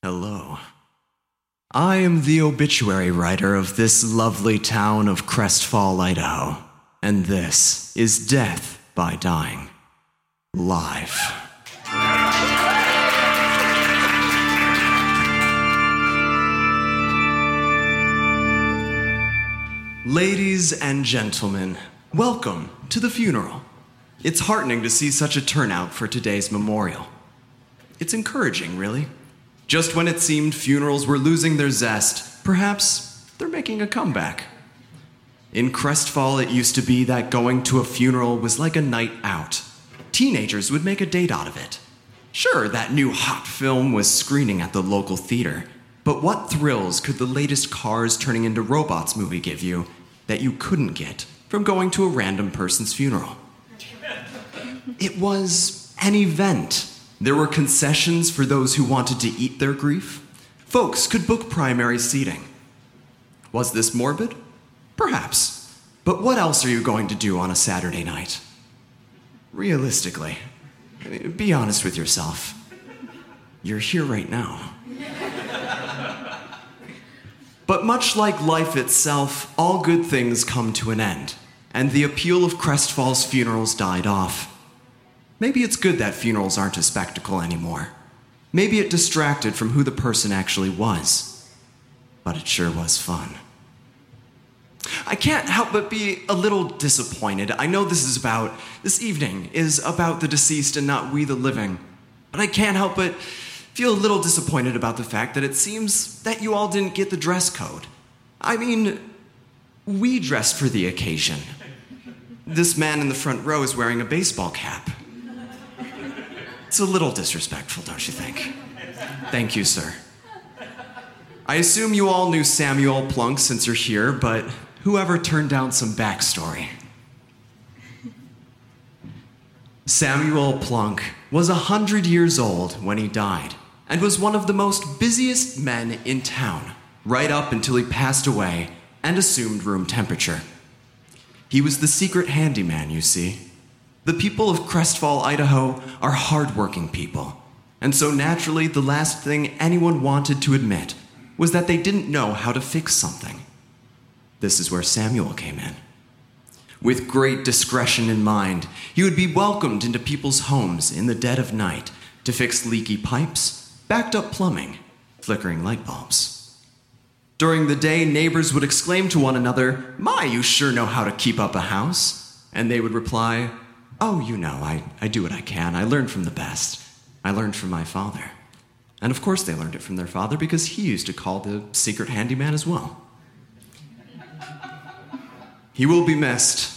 Hello. I am the obituary writer of this lovely town of Crestfall, Idaho, and this is Death by Dying. Live. Ladies and gentlemen, welcome to the funeral. It's heartening to see such a turnout for today's memorial. It's encouraging, really. Just when it seemed funerals were losing their zest, perhaps they're making a comeback. In Crestfall, it used to be that going to a funeral was like a night out. Teenagers would make a date out of it. Sure, that new hot film was screening at the local theater, but what thrills could the latest cars turning into robots movie give you that you couldn't get from going to a random person's funeral? It was an event. There were concessions for those who wanted to eat their grief. Folks could book primary seating. Was this morbid? Perhaps. But what else are you going to do on a Saturday night? Realistically, be honest with yourself. You're here right now. but much like life itself, all good things come to an end, and the appeal of Crestfall's funerals died off. Maybe it's good that funerals aren't a spectacle anymore. Maybe it distracted from who the person actually was. But it sure was fun. I can't help but be a little disappointed. I know this is about, this evening is about the deceased and not we the living. But I can't help but feel a little disappointed about the fact that it seems that you all didn't get the dress code. I mean, we dressed for the occasion. This man in the front row is wearing a baseball cap. It's a little disrespectful, don't you think? Thank you, sir. I assume you all knew Samuel Plunk since you're here, but whoever turned down some backstory? Samuel Plunk was a hundred years old when he died and was one of the most busiest men in town, right up until he passed away and assumed room temperature. He was the secret handyman, you see. The people of Crestfall, Idaho are hardworking people. And so naturally, the last thing anyone wanted to admit was that they didn't know how to fix something. This is where Samuel came in. With great discretion in mind, he would be welcomed into people's homes in the dead of night to fix leaky pipes, backed up plumbing, flickering light bulbs. During the day, neighbors would exclaim to one another, My, you sure know how to keep up a house. And they would reply, Oh, you know, I, I do what I can. I learned from the best. I learned from my father. And of course, they learned it from their father because he used to call the secret handyman as well. He will be missed.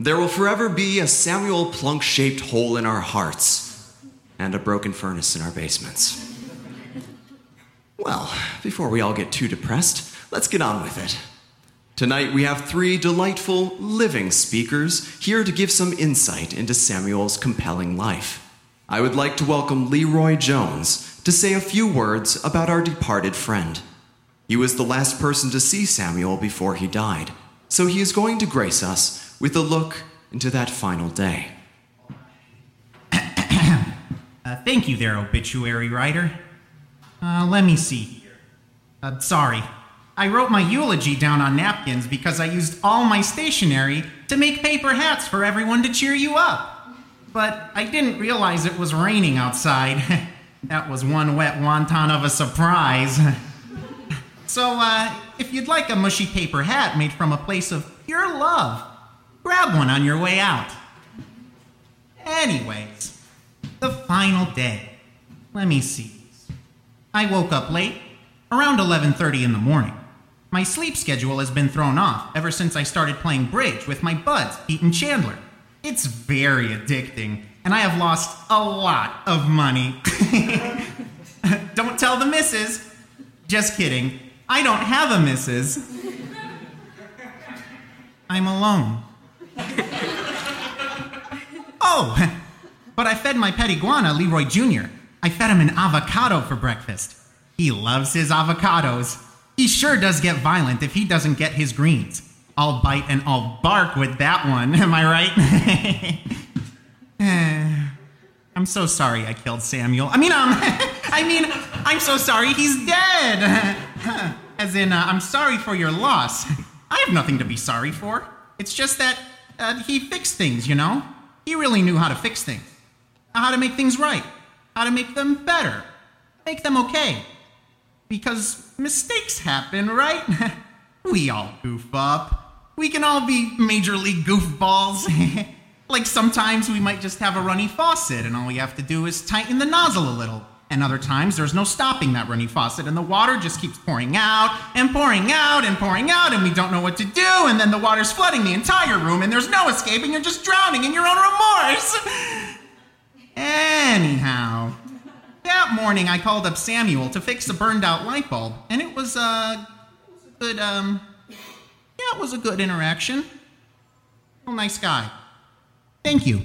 There will forever be a Samuel Plunk shaped hole in our hearts and a broken furnace in our basements. Well, before we all get too depressed, let's get on with it. Tonight we have three delightful living speakers here to give some insight into Samuel's compelling life. I would like to welcome Leroy Jones to say a few words about our departed friend. He was the last person to see Samuel before he died, so he is going to grace us with a look into that final day. Uh, thank you there, obituary writer. Uh, let me see here. Uh, sorry. I wrote my eulogy down on napkins because I used all my stationery to make paper hats for everyone to cheer you up. But I didn't realize it was raining outside. that was one wet wonton of a surprise. so, uh, if you'd like a mushy paper hat made from a place of pure love, grab one on your way out. Anyways, the final day. Let me see. I woke up late, around 11:30 in the morning. My sleep schedule has been thrown off ever since I started playing bridge with my buds, and Chandler. It's very addicting, and I have lost a lot of money. don't tell the missus. Just kidding. I don't have a missus. I'm alone. oh, but I fed my pet iguana, Leroy Jr. I fed him an avocado for breakfast. He loves his avocados. He sure does get violent if he doesn't get his greens. I'll bite and I'll bark with that one, am I right? I'm so sorry I killed Samuel. I mean, um, I mean, I'm so sorry he's dead. As in, uh, I'm sorry for your loss. I have nothing to be sorry for. It's just that uh, he fixed things, you know? He really knew how to fix things, how to make things right, how to make them better, make them okay. Because mistakes happen, right? we all goof up. We can all be major league goofballs. like sometimes we might just have a runny faucet and all we have to do is tighten the nozzle a little. And other times there's no stopping that runny faucet and the water just keeps pouring out and pouring out and pouring out and we don't know what to do and then the water's flooding the entire room and there's no escaping, you're just drowning in your own remorse. Anyhow, that morning I called up Samuel to fix a burned out light bulb and it was, uh, good, um, yeah, it was a good interaction. Nice guy. Thank you.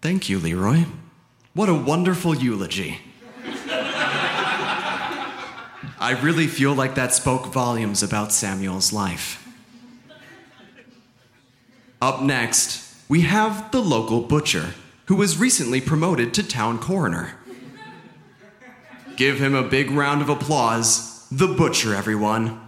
Thank you, Leroy. What a wonderful eulogy. I really feel like that spoke volumes about Samuel's life. Up next, we have the local butcher, who was recently promoted to town coroner. Give him a big round of applause. The butcher, everyone.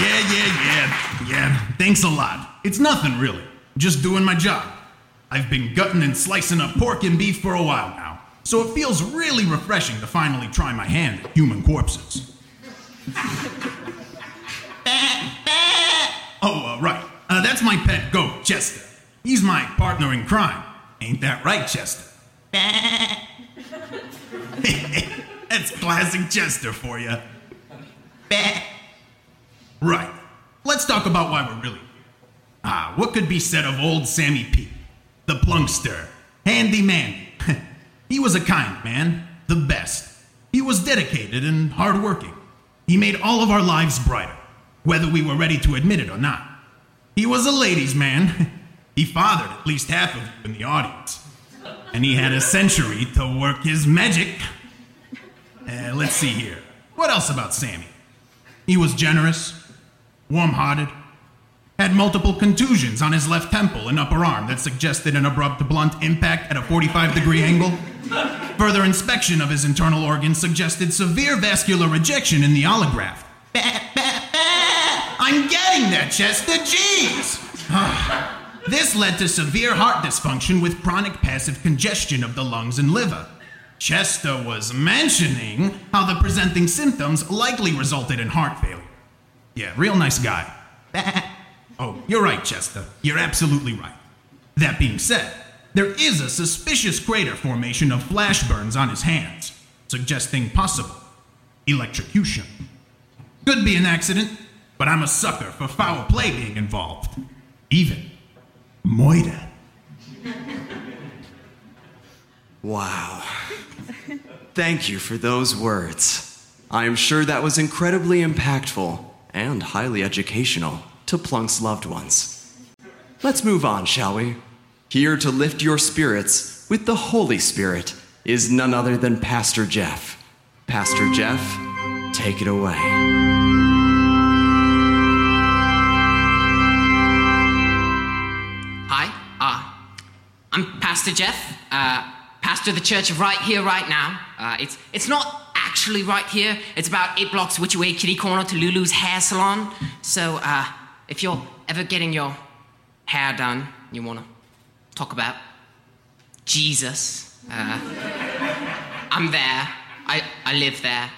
Yeah, yeah, yeah, yeah. Thanks a lot. It's nothing really. Just doing my job. I've been gutting and slicing up pork and beef for a while now, so it feels really refreshing to finally try my hand at human corpses. oh, uh, right. Uh, that's my pet goat, Chester. He's my partner in crime. Ain't that right, Chester? that's classic Chester for you. Right. Let's talk about why we're really here. Ah, what could be said of old Sammy P? The plunkster. Handy man. he was a kind man. The best. He was dedicated and hardworking. He made all of our lives brighter, whether we were ready to admit it or not. He was a ladies' man. he fathered at least half of you in the audience. And he had a century to work his magic. Uh, let's see here. What else about Sammy? He was generous, warm hearted, had multiple contusions on his left temple and upper arm that suggested an abrupt blunt impact at a 45 degree angle. Further inspection of his internal organs suggested severe vascular rejection in the allograft. I'm getting there, Chester. Jeez! this led to severe heart dysfunction with chronic passive congestion of the lungs and liver. Chester was mentioning how the presenting symptoms likely resulted in heart failure. Yeah, real nice guy. oh, you're right, Chester. You're absolutely right. That being said, there is a suspicious crater formation of flash burns on his hands, suggesting possible electrocution. Could be an accident, but I'm a sucker for foul play being involved. Even moida. Wow. Thank you for those words. I am sure that was incredibly impactful and highly educational to Plunk's loved ones. Let's move on, shall we? Here to lift your spirits with the Holy Spirit is none other than Pastor Jeff. Pastor Jeff, take it away. I'm Pastor Jeff, uh, pastor of the church right here, right now. Uh, it's, it's not actually right here. It's about eight blocks which way, kitty corner to Lulu's hair salon. So, uh, if you're ever getting your hair done, you want to talk about Jesus, uh, I'm there. I, I live there.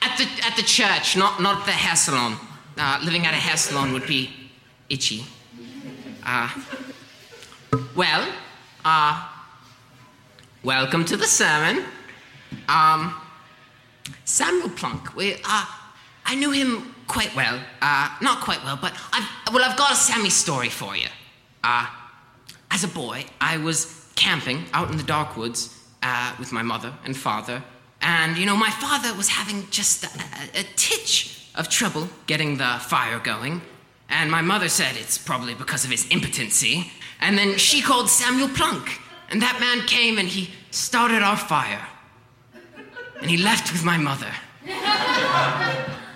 at the at the church, not not the hair salon. Uh, living at a hair salon would be itchy. Uh, well, uh, welcome to the sermon. Um, Samuel Plunk. We, uh, I knew him quite well. Uh, not quite well, but I've, well, I've got a Sammy story for you. Uh, as a boy, I was camping out in the dark woods uh, with my mother and father, and you know, my father was having just a, a, a titch of trouble getting the fire going, and my mother said it's probably because of his impotency, and then she called Samuel Plunk, and that man came and he started our fire, and he left with my mother.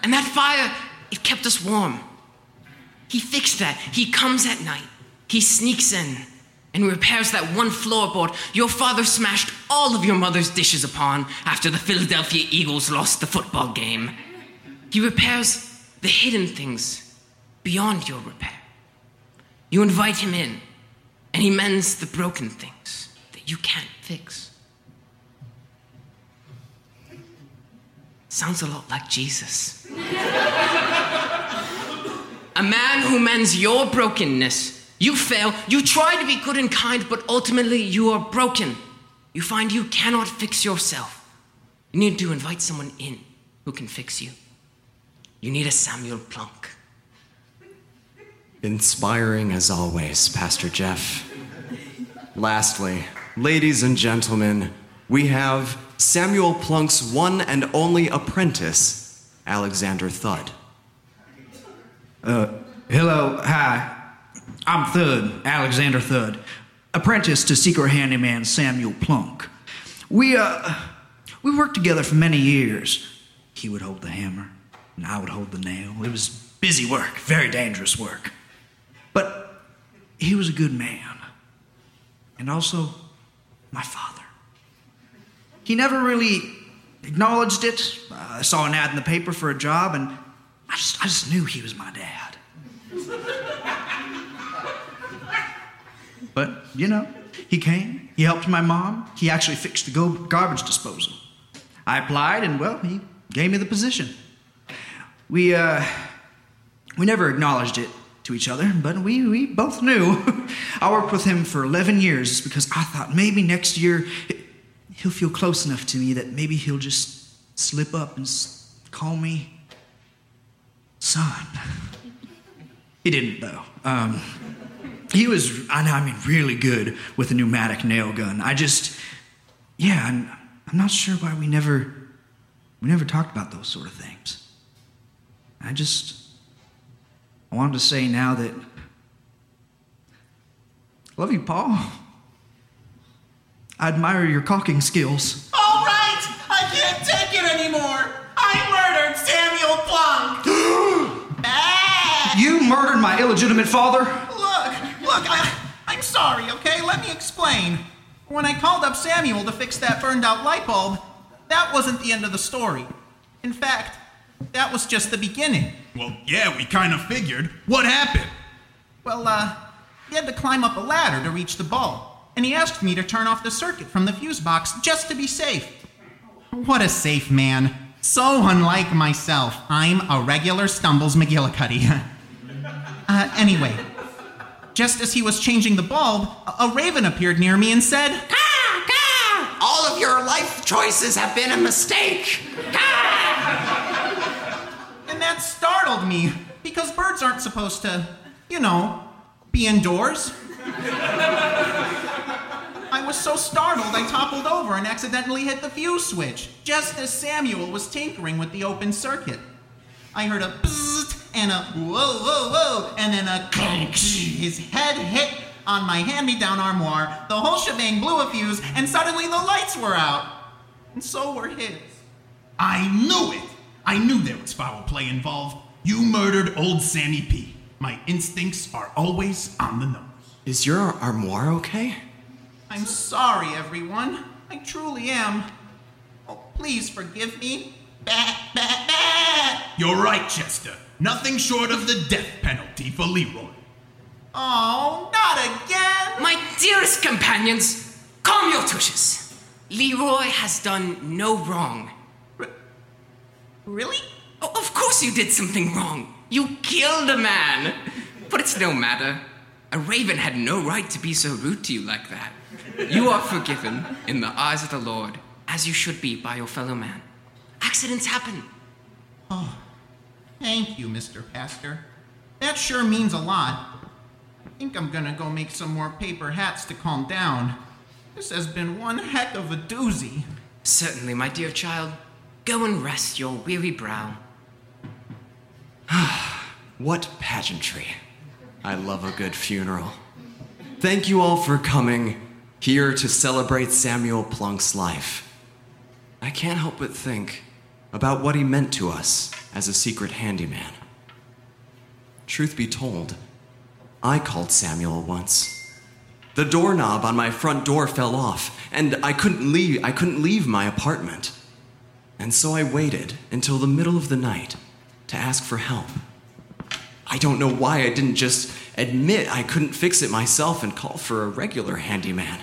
And that fire, it kept us warm. He fixed that. He comes at night. He sneaks in and repairs that one floorboard your father smashed all of your mother's dishes upon after the Philadelphia Eagles lost the football game. He repairs the hidden things beyond your repair. You invite him in, and he mends the broken things that you can't fix. Sounds a lot like Jesus. a man who mends your brokenness. You fail, you try to be good and kind, but ultimately you are broken. You find you cannot fix yourself. You need to invite someone in who can fix you. You need a Samuel Plunk. Inspiring as always, Pastor Jeff. Lastly, ladies and gentlemen, we have Samuel Plunk's one and only apprentice, Alexander Thud. Hello, hi. I'm Thud, Alexander Thud, apprentice to secret handyman Samuel Plunk. We, uh, we worked together for many years. He would hold the hammer, and I would hold the nail. It was busy work, very dangerous work. He was a good man, and also my father. He never really acknowledged it. Uh, I saw an ad in the paper for a job, and I just, I just knew he was my dad. But, you know, he came, he helped my mom, he actually fixed the go- garbage disposal. I applied, and, well, he gave me the position. We, uh, we never acknowledged it to each other, but we, we both knew. I worked with him for 11 years because I thought maybe next year he'll feel close enough to me that maybe he'll just slip up and call me son. He didn't, though. Um, he was, I mean, really good with a pneumatic nail gun. I just, yeah, I'm, I'm not sure why we never, we never talked about those sort of things. I just, I wanted to say now that, I love you, Paul. I admire your caulking skills. All right, I can't take it anymore. I murdered Samuel Plunk. ah! You murdered my illegitimate father? Look, look, I, I'm sorry, okay? Let me explain. When I called up Samuel to fix that burned out light bulb, that wasn't the end of the story. In fact, that was just the beginning. Well, yeah, we kind of figured. What happened? Well, uh, he had to climb up a ladder to reach the bulb, and he asked me to turn off the circuit from the fuse box just to be safe. What a safe man. So unlike myself. I'm a regular Stumbles McGillicuddy. uh, anyway, just as he was changing the bulb, a, a raven appeared near me and said, Caw, caw! All of your life choices have been a mistake that startled me because birds aren't supposed to, you know, be indoors. I was so startled I toppled over and accidentally hit the fuse switch just as Samuel was tinkering with the open circuit. I heard a bzzzt and a whoa, whoa, whoa, and then a clunk. His head hit on my hand me down armoire. The whole shebang blew a fuse, and suddenly the lights were out. And so were his. I knew it. I knew there was foul play involved. You murdered old Sammy P. My instincts are always on the nose. Is your armoire okay? I'm sorry, everyone. I truly am. Oh, please forgive me. Bat, bat, bat. You're right, Chester. Nothing short of the death penalty for Leroy. Oh, not again. My dearest companions, calm your tushes. Leroy has done no wrong. Really? Oh, of course you did something wrong. You killed a man. But it's no matter. A raven had no right to be so rude to you like that. You are forgiven in the eyes of the Lord, as you should be by your fellow man. Accidents happen. Oh, thank you, Mr. Pastor. That sure means a lot. I think I'm gonna go make some more paper hats to calm down. This has been one heck of a doozy. Certainly, my dear child. Go and rest your weary brow. What pageantry. I love a good funeral. Thank you all for coming here to celebrate Samuel Plunk's life. I can't help but think about what he meant to us as a secret handyman. Truth be told, I called Samuel once. The doorknob on my front door fell off, and I couldn't leave I couldn't leave my apartment. And so I waited until the middle of the night to ask for help. I don't know why I didn't just admit I couldn't fix it myself and call for a regular handyman.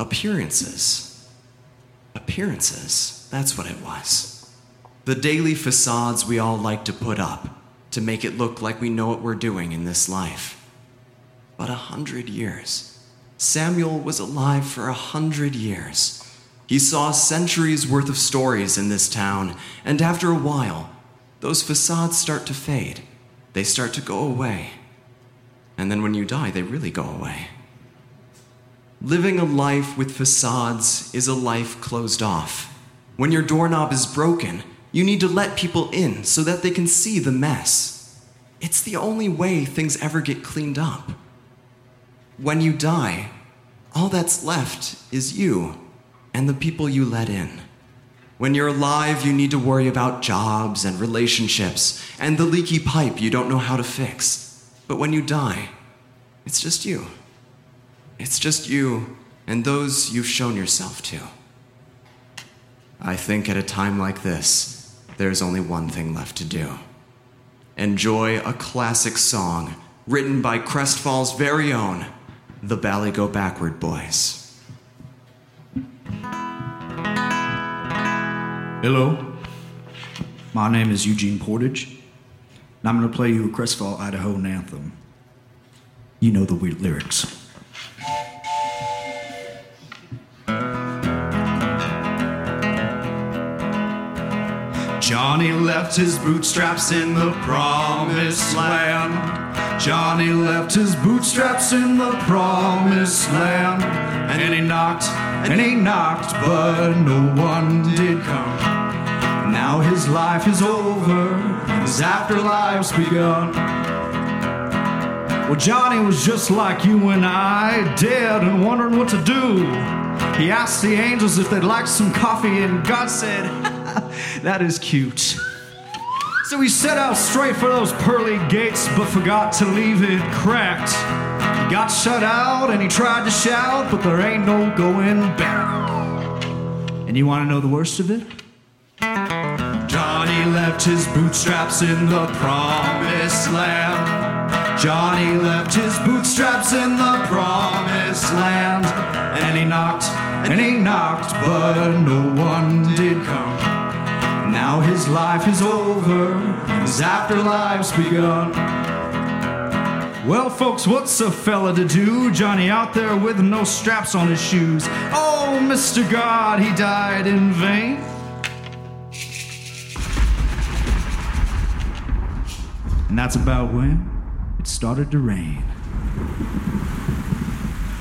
Appearances. Appearances. That's what it was. The daily facades we all like to put up to make it look like we know what we're doing in this life. But a hundred years. Samuel was alive for a hundred years. He saw centuries worth of stories in this town, and after a while, those facades start to fade. They start to go away. And then when you die, they really go away. Living a life with facades is a life closed off. When your doorknob is broken, you need to let people in so that they can see the mess. It's the only way things ever get cleaned up. When you die, all that's left is you and the people you let in. When you're alive, you need to worry about jobs and relationships and the leaky pipe you don't know how to fix. But when you die, it's just you. It's just you and those you've shown yourself to. I think at a time like this, there's only one thing left to do enjoy a classic song written by Crestfall's very own, the Bally Go Backward Boys. Hello. My name is Eugene Portage, and I'm going to play you a Crestfall, Idaho anthem. You know the weird lyrics. Johnny left his bootstraps in the promised land. Johnny left his bootstraps in the promised land. And he knocked, and he knocked, but no one did come. Now his life is over, his afterlife's begun. Well, Johnny was just like you and I, dead and wondering what to do. He asked the angels if they'd like some coffee, and God said, That is cute. So he set out straight for those pearly gates, but forgot to leave it cracked. Got shut out and he tried to shout, but there ain't no going back. And you want to know the worst of it? Johnny left his bootstraps in the promised land. Johnny left his bootstraps in the promised land. And he knocked, and he knocked, but no one did come. Now his life is over, his afterlife's begun. Well, folks, what's a fella to do? Johnny out there with no straps on his shoes. Oh, Mr. God, he died in vain. And that's about when it started to rain.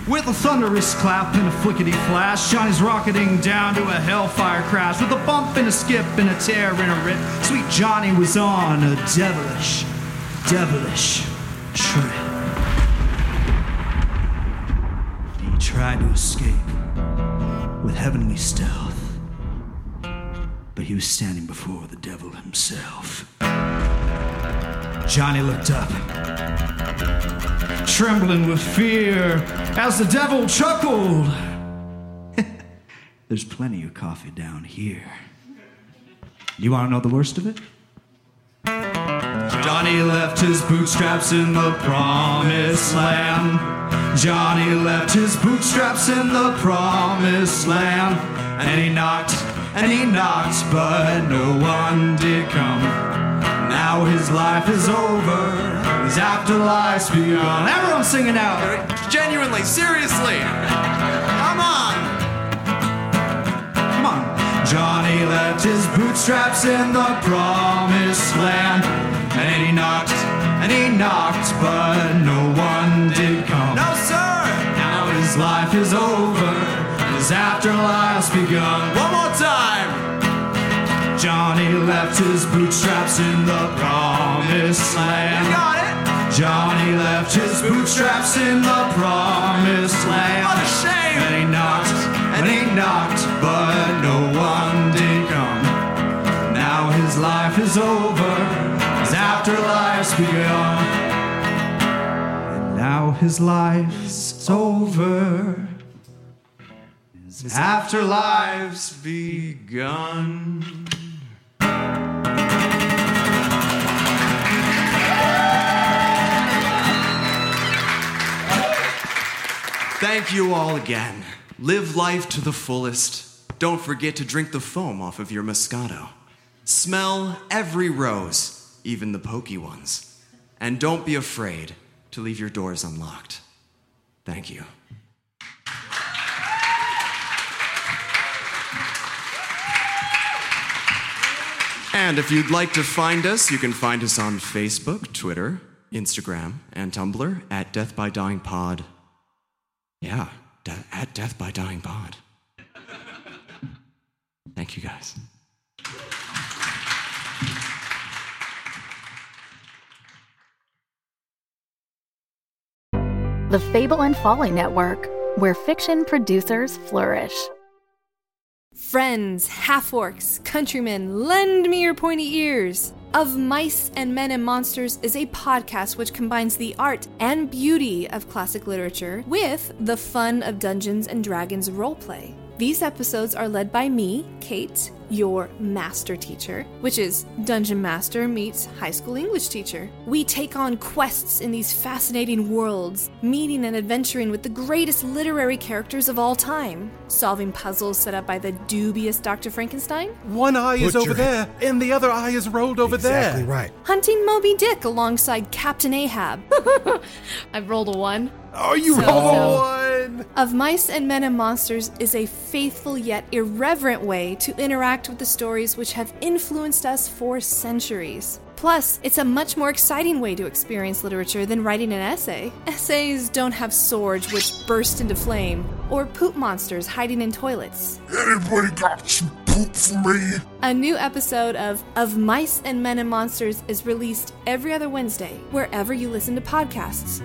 With a thunderous clap and a flickety flash, Johnny's rocketing down to a hellfire crash. With a bump and a skip and a tear and a rip, sweet Johnny was on a devilish, devilish trip. He tried to escape with heavenly stealth, but he was standing before the devil himself. Johnny looked up, trembling with fear, as the devil chuckled. There's plenty of coffee down here. You want to know the worst of it? Johnny left his bootstraps in the promised land. Johnny left his bootstraps in the promised land. And he knocked, and he knocked, but no one did come. Now his life is over, his afterlife's begun. Everyone singing out. Genuinely, seriously. Johnny left his bootstraps in the promised land. And he knocked, and he knocked, but no one did come. No, sir! Now his life is over, and his afterlife's begun. One more time! Johnny left his bootstraps in the promised land. You got it! Johnny left his bootstraps in the promised land. What a shame! And he knocked, and he knocked, but no life is over, his afterlife's begun. And now his life's over, his afterlife's begun. Thank you all again. Live life to the fullest. Don't forget to drink the foam off of your Moscato. Smell every rose, even the pokey ones. And don't be afraid to leave your doors unlocked. Thank you. And if you'd like to find us, you can find us on Facebook, Twitter, Instagram, and Tumblr at Death by Dying Pod. Yeah, de- at Death by Dying Pod. Thank you guys. The Fable and Folly Network, where fiction producers flourish. Friends, half orcs, countrymen, lend me your pointy ears. Of Mice and Men and Monsters is a podcast which combines the art and beauty of classic literature with the fun of Dungeons and Dragons roleplay. These episodes are led by me, Kate, your master teacher, which is Dungeon Master meets high school English teacher. We take on quests in these fascinating worlds, meeting and adventuring with the greatest literary characters of all time, solving puzzles set up by the dubious Dr. Frankenstein, One eye is over your- there, and the other eye is rolled over exactly there. Exactly right. hunting Moby Dick alongside Captain Ahab. I've rolled a one. Oh, you So- rolled so- one! Of Mice and Men and Monsters is a faithful yet irreverent way to interact with the stories which have influenced us for centuries. Plus, it's a much more exciting way to experience literature than writing an essay. Essays don't have swords which burst into flame, or poop monsters hiding in toilets. Anybody got some poop for me? A new episode of Of Mice and Men and Monsters is released every other Wednesday, wherever you listen to podcasts.